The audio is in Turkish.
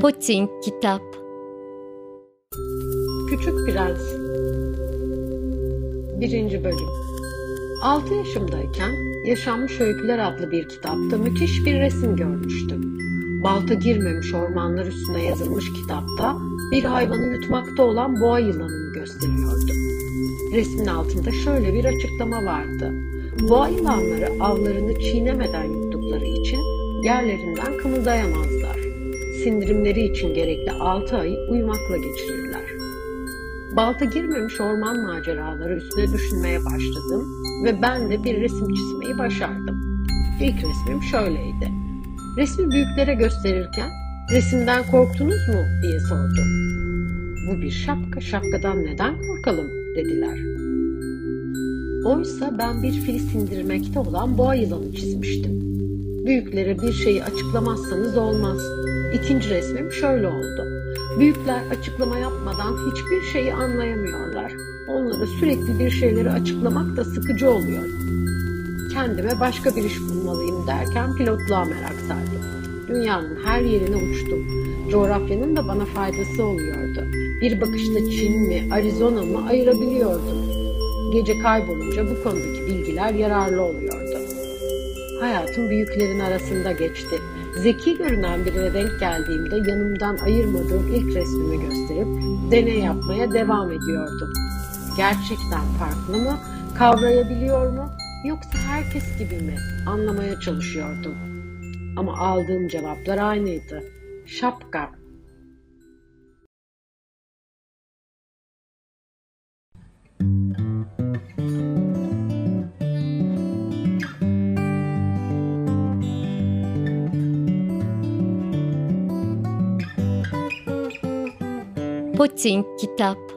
Poçink Kitap Küçük Prens 1. Bölüm 6 yaşımdayken Yaşanmış Öyküler adlı bir kitapta müthiş bir resim görmüştüm. Balta girmemiş ormanlar üstüne yazılmış kitapta bir hayvanı yutmakta olan boğa yılanını gösteriyordu. Resmin altında şöyle bir açıklama vardı. Boğa yılanları avlarını çiğnemeden yuttukları için yerlerinden kımıldayamazlar sindirimleri için gerekli 6 ayı uyumakla geçirirler. Balta girmemiş orman maceraları üstüne düşünmeye başladım ve ben de bir resim çizmeyi başardım. İlk resmim şöyleydi. Resmi büyüklere gösterirken resimden korktunuz mu diye sordum. Bu bir şapka, şapkadan neden korkalım dediler. Oysa ben bir fili sindirmekte olan boğa yılanı çizmiştim. Büyüklere bir şeyi açıklamazsanız olmaz. İkinci resmim şöyle oldu. Büyükler açıklama yapmadan hiçbir şeyi anlayamıyorlar. Onlara sürekli bir şeyleri açıklamak da sıkıcı oluyor. Kendime başka bir iş bulmalıyım derken pilotluğa merak sardım. Dünyanın her yerine uçtum. Coğrafyanın da bana faydası oluyordu. Bir bakışta Çin mi, Arizona mı ayırabiliyordum. Gece kaybolunca bu konudaki bilgiler yararlı oluyordu. Hayatım büyüklerin arasında geçti Zeki görünen birine denk geldiğimde yanımdan ayırmadığım ilk resmimi gösterip deney yapmaya devam ediyordum. Gerçekten farklı mı? Kavrayabiliyor mu? Yoksa herkes gibi mi? Anlamaya çalışıyordum. Ama aldığım cevaplar aynıydı. Şapka. Poçink Kitap